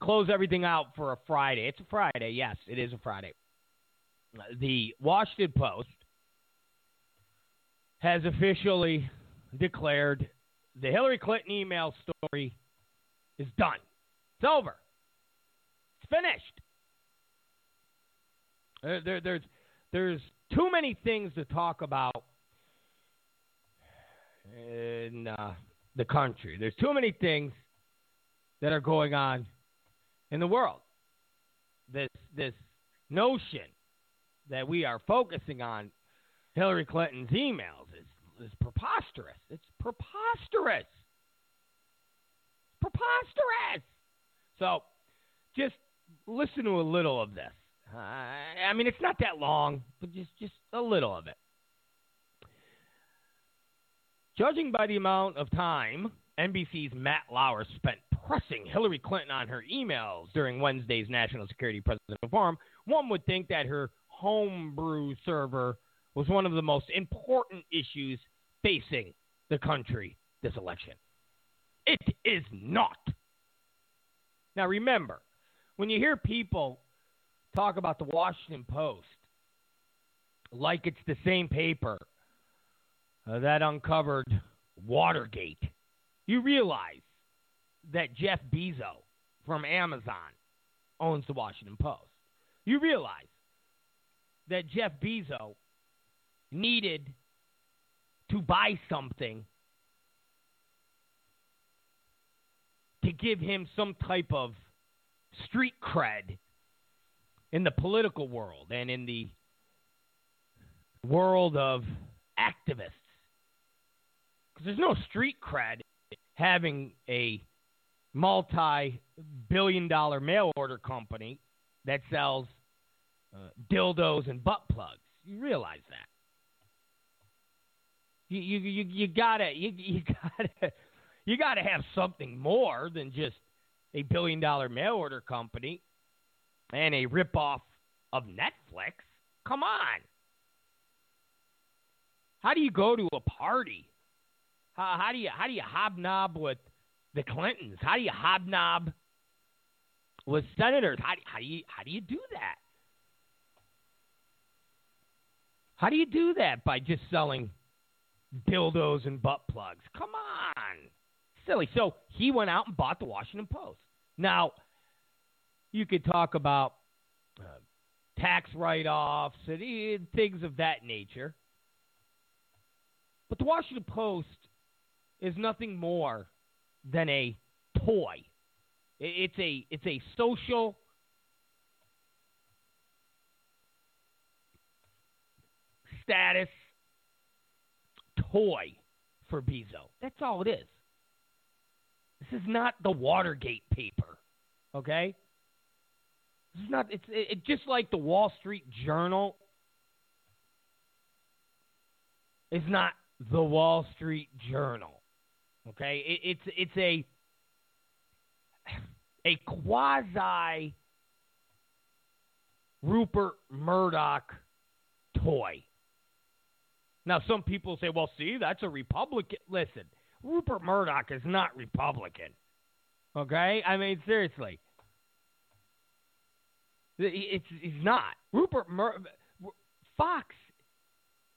Close everything out for a Friday. It's a Friday. Yes, it is a Friday. The Washington Post has officially declared the Hillary Clinton email story is done. It's over. It's finished. There, there, there's, there's too many things to talk about in uh, the country. There's too many things that are going on in the world. This this notion that we are focusing on Hillary Clinton's emails is, is preposterous. It's preposterous. Preposterous. So just listen to a little of this. Uh, I mean, it's not that long, but just just a little of it. Judging by the amount of time NBC's Matt Lauer spent pressing Hillary Clinton on her emails during Wednesday's National Security Presidential Forum, one would think that her homebrew server was one of the most important issues facing the country this election. It is not. Now, remember, when you hear people talk about the Washington Post like it's the same paper uh, that uncovered Watergate, you realize that Jeff Bezos from Amazon owns the Washington Post. You realize that Jeff Bezos needed to buy something to give him some type of street cred in the political world and in the world of activists. Because there's no street cred having a multi billion dollar mail order company that sells uh, dildos and butt plugs. You realize that. You, you, you, you gotta you, you gotta you gotta have something more than just a billion dollar mail order company and a ripoff of Netflix. Come on. How do you go to a party? How, how do you how do you hobnob with the Clintons? How do you hobnob with senators? How, how do you how do you do that? How do you do that by just selling dildos and butt plugs? Come on, silly. So he went out and bought the Washington Post. Now, you could talk about uh, tax write-offs and things of that nature, but the Washington Post is nothing more than a toy. It's a it's a social status toy for Bezo. That's all it is. This is not the Watergate paper, okay? This is not. It's it, it just like the Wall Street Journal is not the Wall Street Journal. Okay, it, it's it's a a quasi Rupert Murdoch toy. Now, some people say, "Well, see, that's a Republican." Listen, Rupert Murdoch is not Republican. Okay, I mean seriously, it's he's not. Rupert Mur- Fox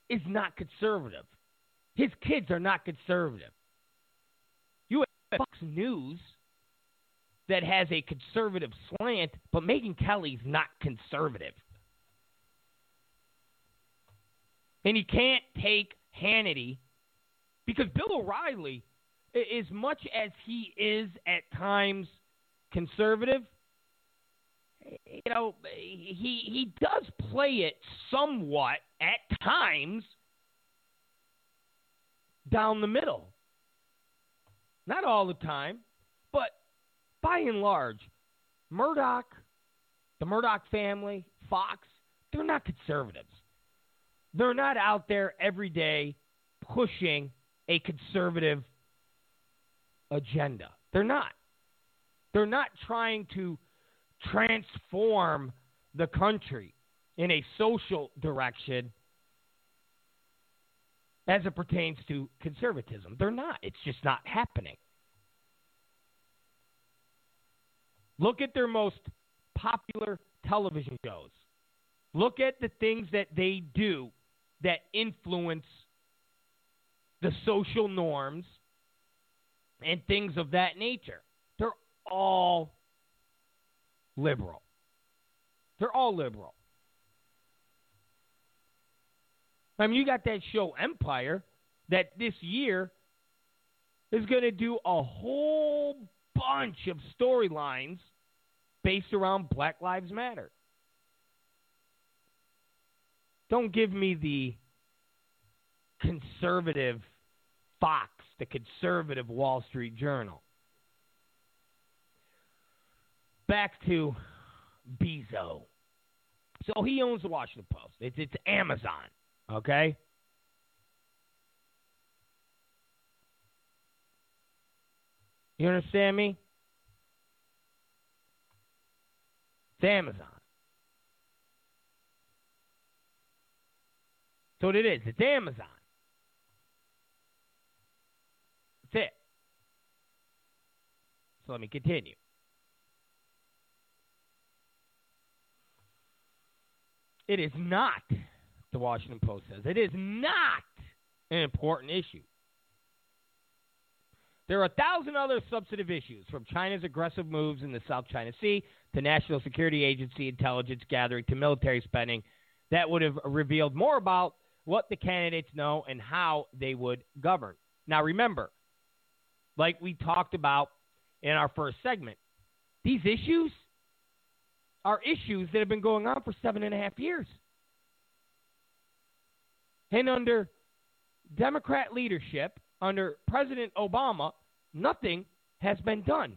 is not conservative. His kids are not conservative. Fox News that has a conservative slant, but Megyn Kelly's not conservative. And you can't take Hannity because Bill O'Reilly, as much as he is at times conservative, you know, he he does play it somewhat at times down the middle. Not all the time, but by and large, Murdoch, the Murdoch family, Fox, they're not conservatives. They're not out there every day pushing a conservative agenda. They're not. They're not trying to transform the country in a social direction as it pertains to conservatism. They're not. It's just not happening. Look at their most popular television shows. Look at the things that they do that influence the social norms and things of that nature. They're all liberal. They're all liberal. I mean, you got that show Empire that this year is going to do a whole bunch of storylines based around Black Lives Matter. Don't give me the conservative Fox, the conservative Wall Street Journal. Back to Bezos. So he owns the Washington Post. It's it's Amazon, okay? You understand me? It's Amazon. So it is. It's Amazon. That's it. So let me continue. It is not, the Washington Post says, it is not an important issue. There are a thousand other substantive issues, from China's aggressive moves in the South China Sea to National Security Agency intelligence gathering to military spending, that would have revealed more about what the candidates know and how they would govern. Now, remember, like we talked about in our first segment, these issues are issues that have been going on for seven and a half years. And under Democrat leadership, under President Obama, nothing has been done.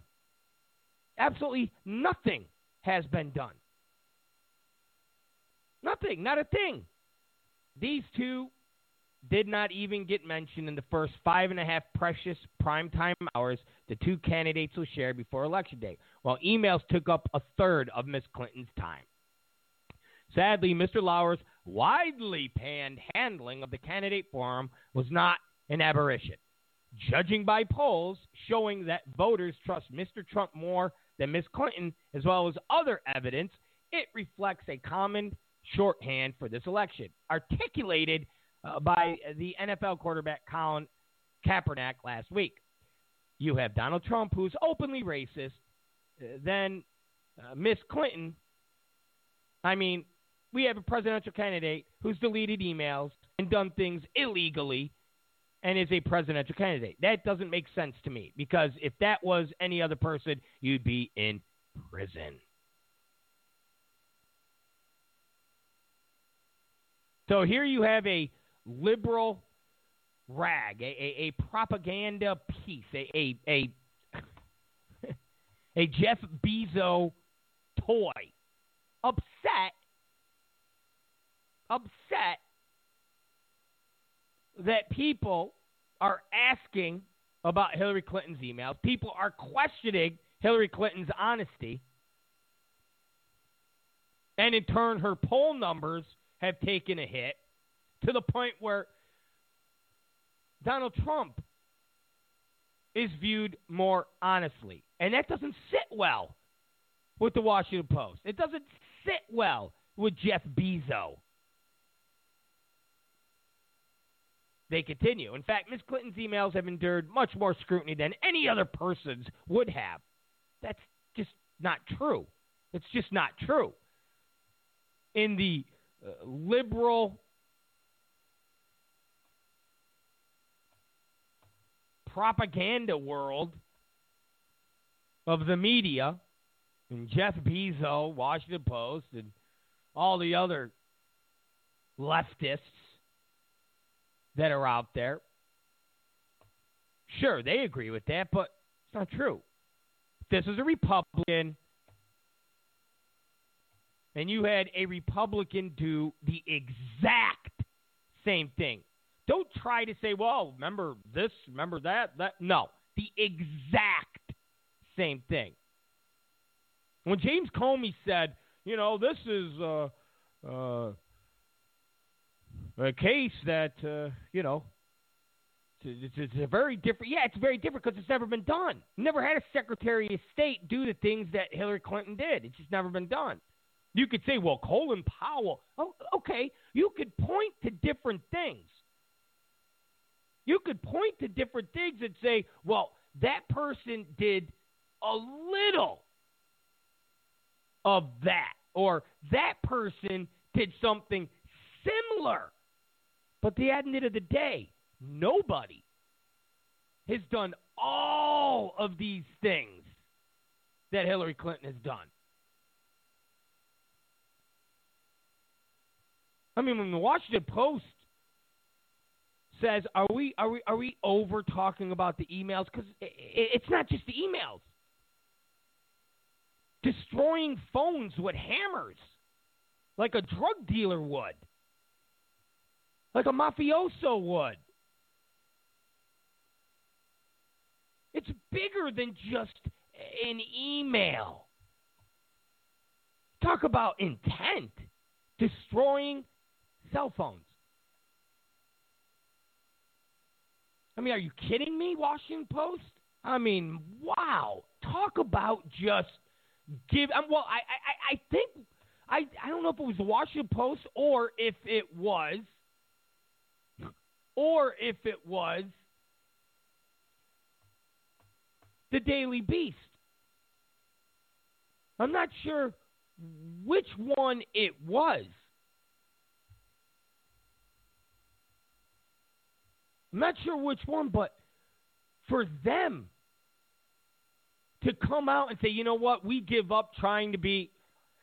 Absolutely nothing has been done. Nothing, not a thing. These two did not even get mentioned in the first five and a half precious primetime hours the two candidates will share before Election Day, while emails took up a third of Ms. Clinton's time. Sadly, Mr. Lauer's widely panned handling of the candidate forum was not an aberration. Judging by polls showing that voters trust Mr. Trump more than Ms. Clinton, as well as other evidence, it reflects a common shorthand for this election, articulated uh, by the NFL quarterback Colin Kaepernick last week. You have Donald Trump, who's openly racist. Uh, then uh, Miss Clinton. I mean, we have a presidential candidate who's deleted emails and done things illegally and is a presidential candidate. That doesn't make sense to me because if that was any other person, you'd be in prison. So here you have a liberal rag, a, a, a propaganda piece, a, a, a, a Jeff Bezos toy, upset, upset that people are asking about Hillary Clinton's emails. People are questioning Hillary Clinton's honesty. And in turn, her poll numbers have taken a hit to the point where Donald Trump is viewed more honestly. And that doesn't sit well with the Washington Post. It doesn't sit well with Jeff Bezos. They continue. In fact, Ms. Clinton's emails have endured much more scrutiny than any other person's would have. That's just not true. It's just not true. In the uh, liberal propaganda world of the media, and Jeff Bezos, Washington Post, and all the other leftists that are out there. Sure, they agree with that, but it's not true. This is a Republican, and you had a Republican do the exact same thing. Don't try to say, well, remember this, remember that, that. No, the exact same thing. When James Comey said, you know, this is uh, uh, a case that, uh, you know, it's, it's, a very different. Yeah, it's very different because it's never been done. Never had a Secretary of State do the things that Hillary Clinton did. It's just never been done. You could say, well, Colin Powell. Oh, okay, you could point to different things. You could point to different things and say, well, that person did a little of that, or that person did something similar. But the end of the day, nobody has done all of these things that Hillary Clinton has done. I mean, when the Washington Post says, "Are we are we are we over talking about the emails?" Because it's not just the emails. Destroying phones with hammers, like a drug dealer would, like a mafioso would. It's bigger than just an email. Talk about intent. Destroying cell phones. I mean, are you kidding me, Washington Post? I mean, wow. Talk about just give. Um, well, I, I, I think I, I don't know if it was the Washington Post or if it was, or if it was the Daily Beast. I'm not sure which one it was. I'm not sure which one, but for them to come out and say, you know what, we give up trying to be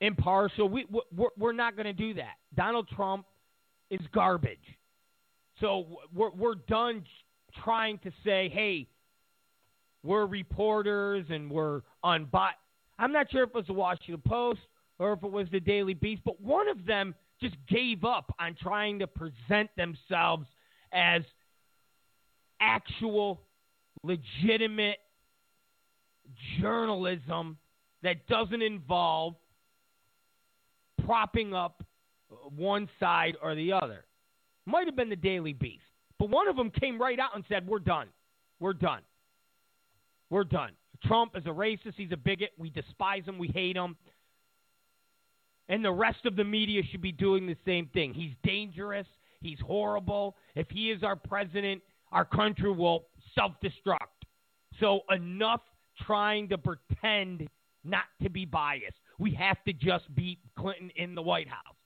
impartial. We we're, we're not going to do that. Donald Trump is garbage. So we're we're done trying to say, hey, we're reporters and we're unbiased. I'm not sure if it was the Washington Post or if it was the Daily Beast, but one of them just gave up on trying to present themselves as actual, legitimate journalism that doesn't involve propping up one side or the other. Might have been the Daily Beast. But one of them came right out and said, We're done. We're done. We're done. Trump is a racist. He's a bigot. We despise him. We hate him. And the rest of the media should be doing the same thing. He's dangerous. He's horrible. If he is our president, our country will self destruct. So, enough trying to pretend not to be biased. We have to just beat Clinton in the White House.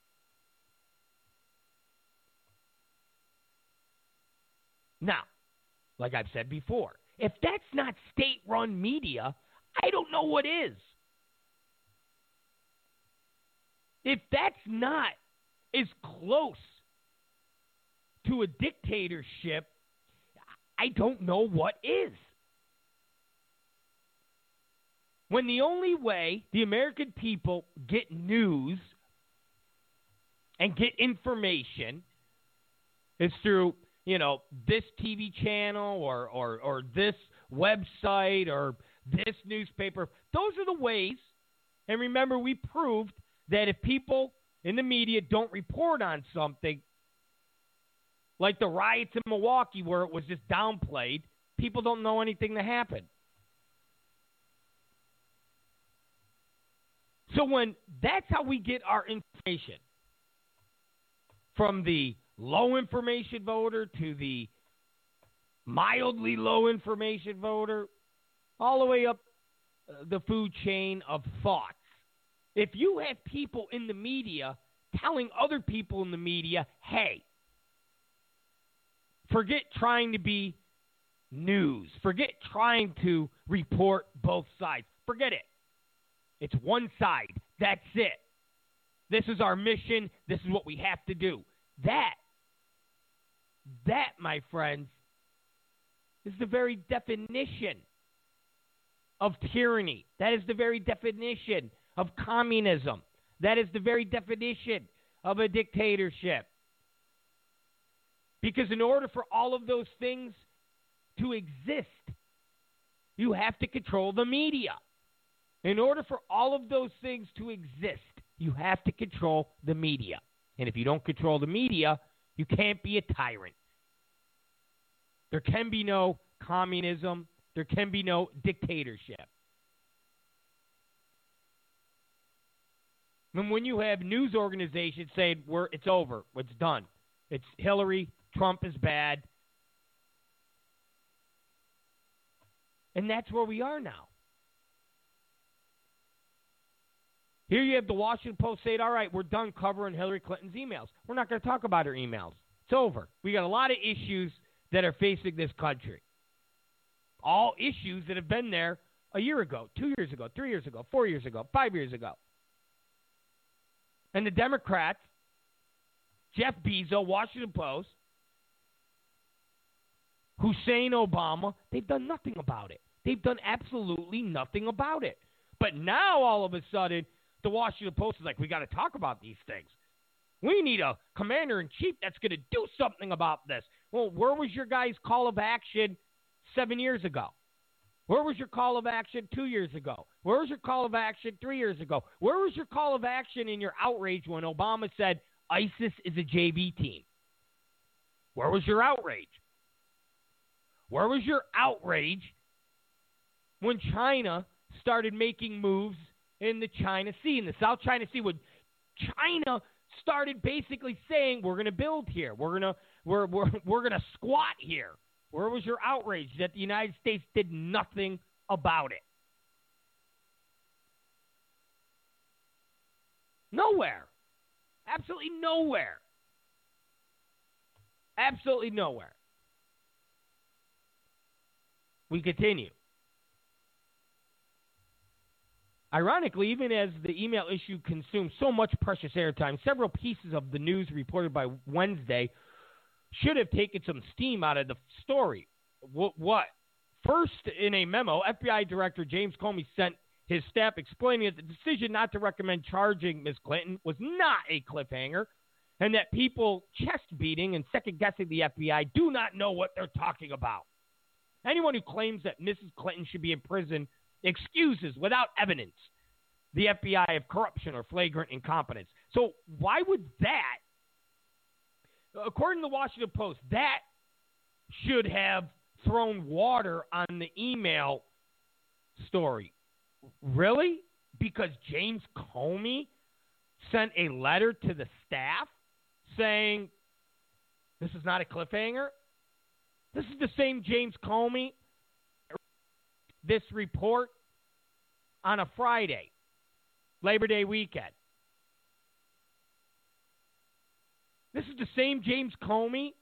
Now, like I've said before, if that's not state run media, I don't know what is. If that's not as close to a dictatorship I don't know what is. When the only way the American people get news and get information is through, you know, this TV channel or, or, or this website or this newspaper, those are the ways. And remember, we proved that if people in the media don't report on something, like the riots in Milwaukee where it was just downplayed. People don't know anything that happened. So when that's how we get our information from the low information voter to the mildly low information voter, all the way up uh, the food chain of thoughts. If you have people in the media telling other people in the media, hey, Forget trying to be news. Forget trying to report both sides. Forget it. It's one side. That's it. This is our mission. This is what we have to do. That, that, my friends, is the very definition of tyranny. That is the very definition of communism. That is the very definition of a dictatorship. Because in order for all of those things to exist, you have to control the media. In order for all of those things to exist, you have to control the media. And if you don't control the media, you can't be a tyrant. There can be no communism, there can be no dictatorship. And when you have news organizations saying we're it's over, it's done. It's Hillary, Trump is bad. And that's where we are now. Here you have the Washington Post saying, all right, we're done covering Hillary Clinton's emails. We're not going to talk about her emails. It's over. We got a lot of issues that are facing this country. All issues that have been there a year ago, two years ago, three years ago, four years ago, five years ago. And the Democrats, Jeff Bezos, Washington Post, Hussein Obama, they've done nothing about it. They've done absolutely nothing about it. But now all of a sudden, the Washington Post is like, we got to talk about these things. We need a commander in chief that's going to do something about this. Well, where was your guys' call of action seven years ago? Where was your call of action two years ago? Where was your call of action three years ago? Where was your call of action in your outrage when Obama said ISIS is a JV team? Where was your outrage? Where was your outrage when China started making moves in the China Sea, in the South China Sea, when China started basically saying, "We're going to build here. We're going to we're we're we're going to squat here." Where was your outrage that the United States did nothing about it? Nowhere. Absolutely nowhere. Absolutely nowhere. We continue. Ironically, even as the email issue consumed so much precious airtime, several pieces of the news reported by Wednesday should have taken some steam out of the story. What? what? First, in a memo, FBI Director James Comey sent his staff explaining that the decision not to recommend charging Ms. Clinton was not a cliffhanger and that people chest beating and second guessing the FBI do not know what they're talking about. Anyone who claims that Mrs. Clinton should be in prison excuses without evidence the FBI of corruption or flagrant incompetence. So, why would that, according to the Washington Post, that should have thrown water on the email story? Really? Because James Comey sent a letter to the staff saying this is not a cliffhanger? This is the same James Comey this report on a Friday, Labor Day weekend. This is the same James Comey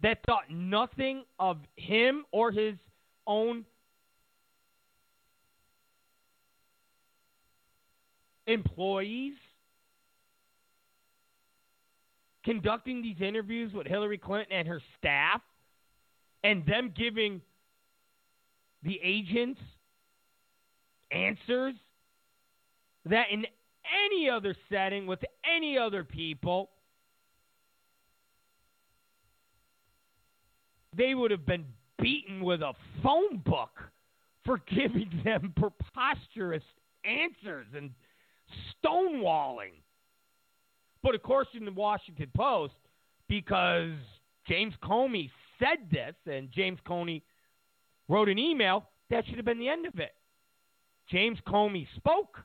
that thought nothing of him or his own employees conducting these interviews with Hillary Clinton and her staff and them giving the agents answers that in any other setting with any other people they would have been beaten with a phone book for giving them preposterous answers and stonewalling. But of course, in the Washington Post, because James Comey said this and James Comey wrote an email, that should have been the end of it. James Comey spoke,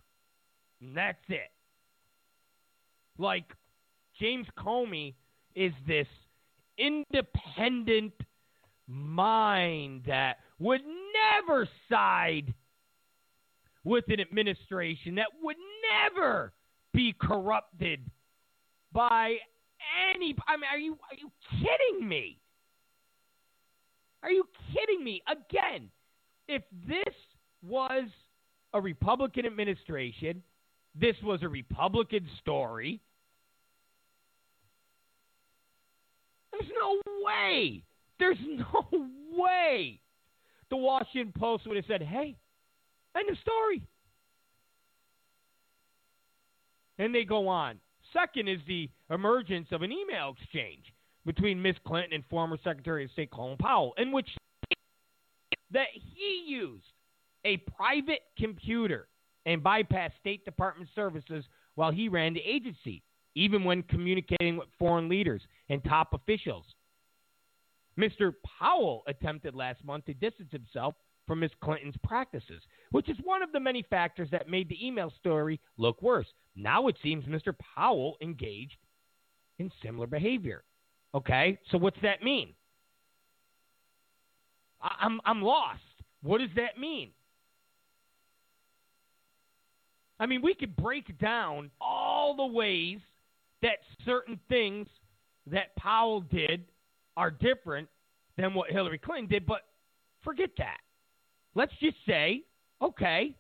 and that's it. Like, James Comey is this independent mind that would never side with an administration that would never be corrupted by any I mean are you are you kidding me? Are you kidding me? Again, if this was a Republican administration. This was a Republican story. There's no way. There's no way the Washington Post would have said, hey, end of story. And they go on. Second is the emergence of an email exchange between Miss Clinton and former Secretary of State Colin Powell, in which that he used a private computer and bypassed State Department services while he ran the agency, even when communicating with foreign leaders and top officials. Mr. Powell attempted last month to distance himself from Ms. Clinton's practices, which is one of the many factors that made the email story look worse. Now it seems Mr. Powell engaged in similar behavior. Okay, so what's that mean? I- I'm I'm lost. What does that mean? I mean, we could break down all the ways that certain things that Powell did are different than what Hillary Clinton did, but forget that. Let's just say, okay,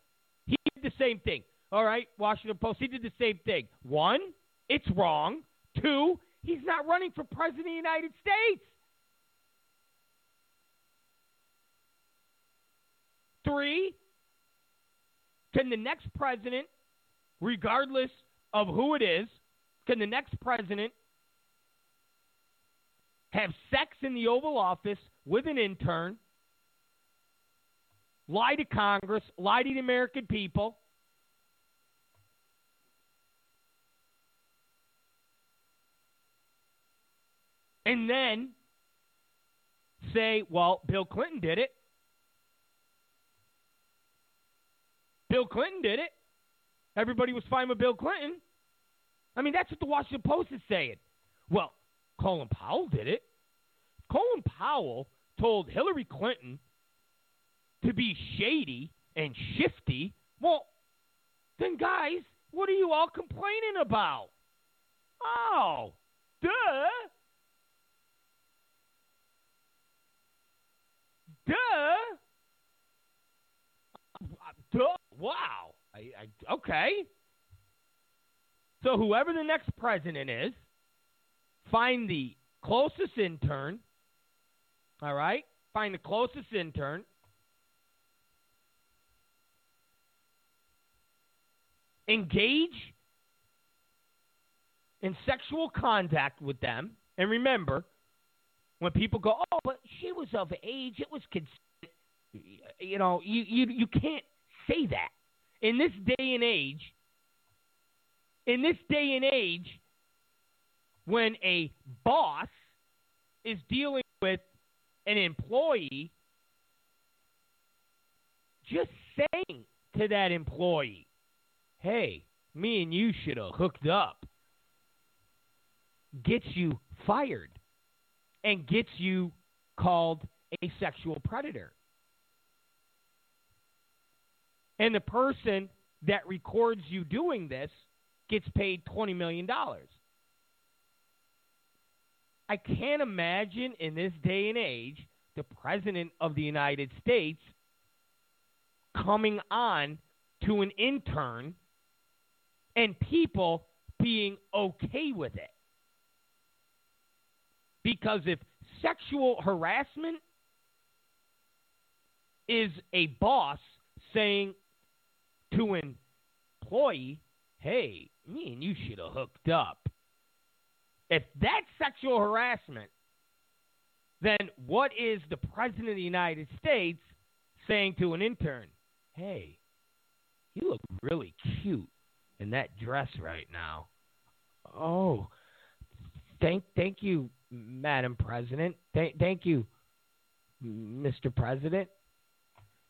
he did the same thing. All right, Washington Post, he did the same thing. One, it's wrong. Two, he's not running for president of the United States. Three, can the next president, regardless of who it is, can the next president have sex in the Oval Office with an intern, lie to Congress, lie to the American people? And then say, well, Bill Clinton did it. Bill Clinton did it. Everybody was fine with Bill Clinton. I mean, that's what the Washington Post is saying. Well, Colin Powell did it. Colin Powell told Hillary Clinton to be shady and shifty. Well, then, guys, what are you all complaining about? Oh, duh. Duh. Duh. Wow. I, I, okay. So whoever the next president is, find the closest intern. All right? Find the closest intern. Engage in sexual contact with them. And remember, when people go, "Oh, but she was of age; it was consent," you know, you you you can't say that in this day and age. In this day and age, when a boss is dealing with an employee, just saying to that employee, "Hey, me and you should have hooked up," gets you fired and gets you called a sexual predator. And the person that records you doing this gets paid $20 million. I can't imagine in this day and age the President of the United States coming on to an intern and people being okay with it. Because if sexual harassment is a boss saying to an employee, hey, me and you should have hooked up. If that's sexual harassment, then what is the President of the United States saying to an intern? Hey, you look really cute in that dress right now. Oh, thank thank you, Madam President. Thank thank you, Mr. President.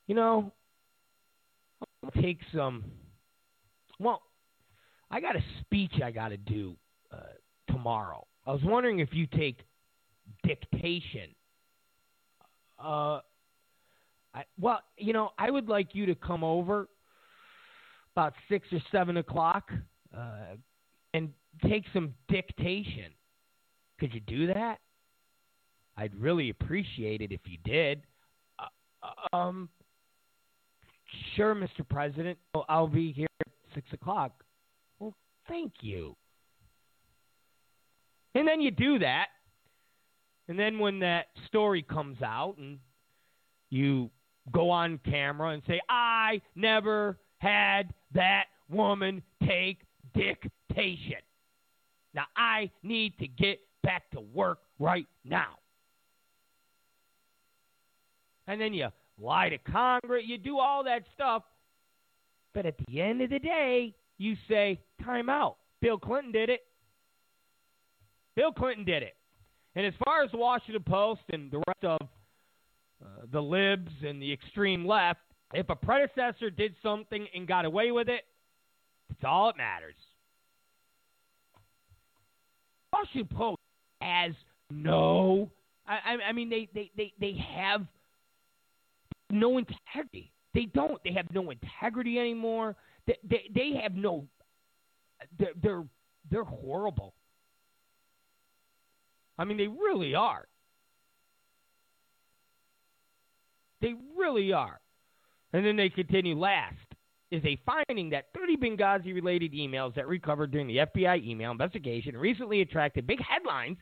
You know, Take some. Well, I got a speech I got to do uh, tomorrow. I was wondering if you take dictation. Uh, I, well, you know, I would like you to come over about six or seven o'clock uh, and take some dictation. Could you do that? I'd really appreciate it if you did. Uh, um, sure, Mr. President, I'll be here at 6 o'clock. Well, thank you. And then you do that. And then when that story comes out and you go on camera and say, I never had that woman take dictation. Now I need to get back to work right now. And then you lie to Congress, you do all that stuff. But at the end of the day, you say, time out. Bill Clinton did it. Bill Clinton did it. And as far as the Washington Post and the rest of uh, the libs and the extreme left, if a predecessor did something and got away with it, that's all that matters. Washington Post has no. I, I mean, they, they, they, they have no integrity. They don't. They have no integrity anymore. They, they, they have no. They're, they're, they're horrible. I mean, they really are. They really are. And then they continue last is a finding that 30 Benghazi related emails that recovered during the FBI email investigation recently attracted big headlines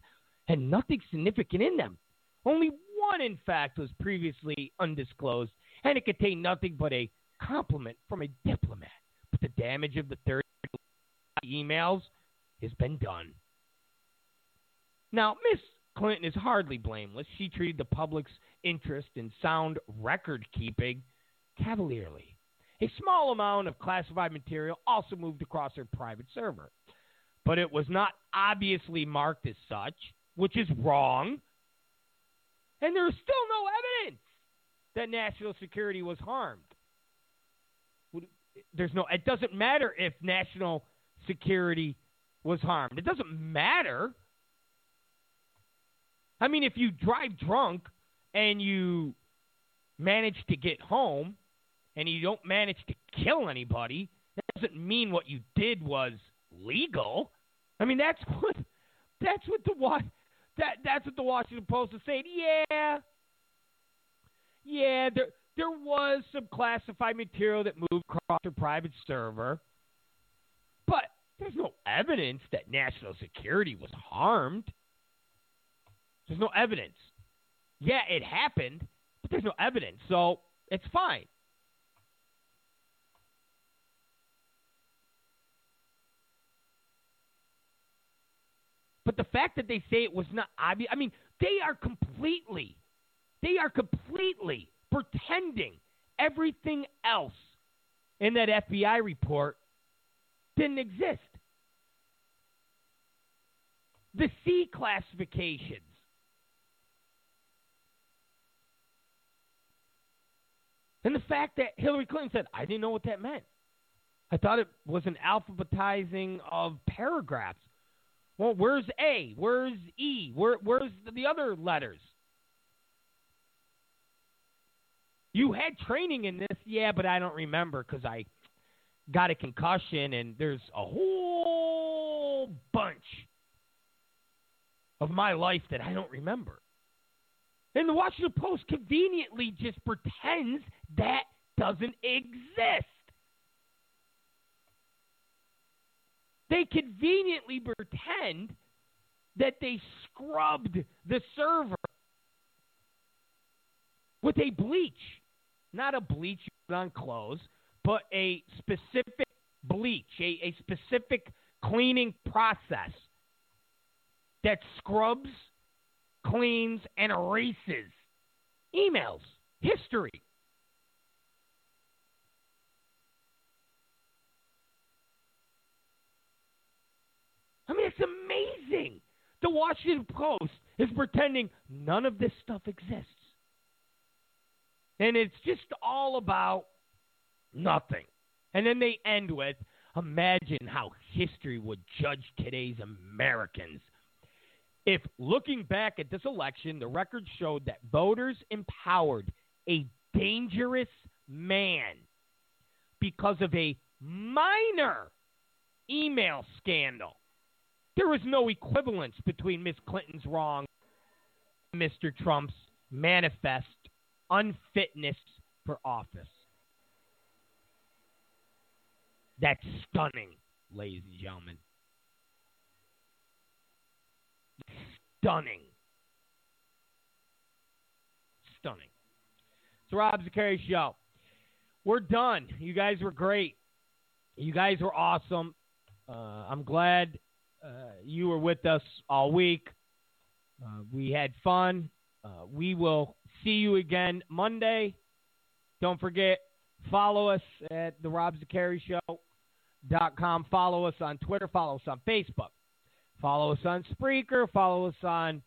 and nothing significant in them. Only one, in fact, was previously undisclosed, and it contained nothing but a compliment from a diplomat. But the damage of the 30 emails has been done. Now, Miss Clinton is hardly blameless. She treated the public's interest in sound record keeping cavalierly. A small amount of classified material also moved across her private server, but it was not obviously marked as such, which is wrong. And there's still no evidence that national security was harmed. There's no it doesn't matter if national security was harmed. It doesn't matter. I mean, if you drive drunk and you manage to get home and you don't manage to kill anybody, that doesn't mean what you did was legal. I mean, that's what that's what the that that's what the Washington Post is saying. Yeah, yeah, there there was some classified material that moved across a private server, but there's no evidence that national security was harmed. There's no evidence. Yeah, it happened, but there's no evidence, so it's fine. But the fact that they say it was not obvious, I mean, they are completely, they are completely pretending everything else in that FBI report didn't exist. The C classifications. And the fact that Hillary Clinton said, I didn't know what that meant. I thought it was an alphabetizing of paragraphs. Well, where's A? Where's E? Where, where's the other letters? You had training in this, yeah, but I don't remember because I got a concussion, and there's a whole bunch of my life that I don't remember. And the Washington Post conveniently just pretends that doesn't exist. They conveniently pretend that they scrubbed the server with a bleach. Not a bleach you put on clothes, but a specific bleach, a, a specific cleaning process that scrubs, cleans, and erases emails, history. I mean, it's amazing. The Washington Post is pretending none of this stuff exists. And it's just all about nothing. And then they end with imagine how history would judge today's Americans. If looking back at this election, the record showed that voters empowered a dangerous man because of a minor email scandal. There is no equivalence between Miss Clinton's wrong and Mr. Trump's manifest unfitness for office. That's stunning, ladies and gentlemen. Stunning. Stunning. It's Rob Zicari Show. We're done. You guys were great. You guys were awesome. Uh, I'm glad you were with us all week. Uh, we had fun. Uh, we will see you again Monday. Don't forget, follow us at the Rob Zicari Show.com. Follow us on Twitter. Follow us on Facebook. Follow us on Spreaker. Follow us on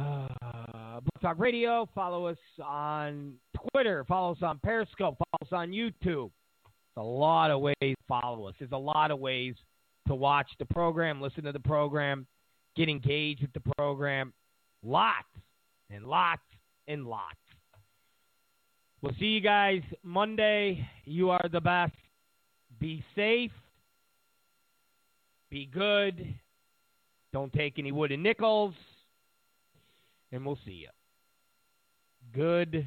uh, Blog Talk Radio. Follow us on Twitter. Follow us on Periscope. Follow us on YouTube. It's a lot of ways to follow us. There's a lot of ways to watch the program, listen to the program, get engaged with the program. Lots and lots and lots. We'll see you guys Monday. You are the best. Be safe. Be good. Don't take any wooden nickels. And we'll see you. Good.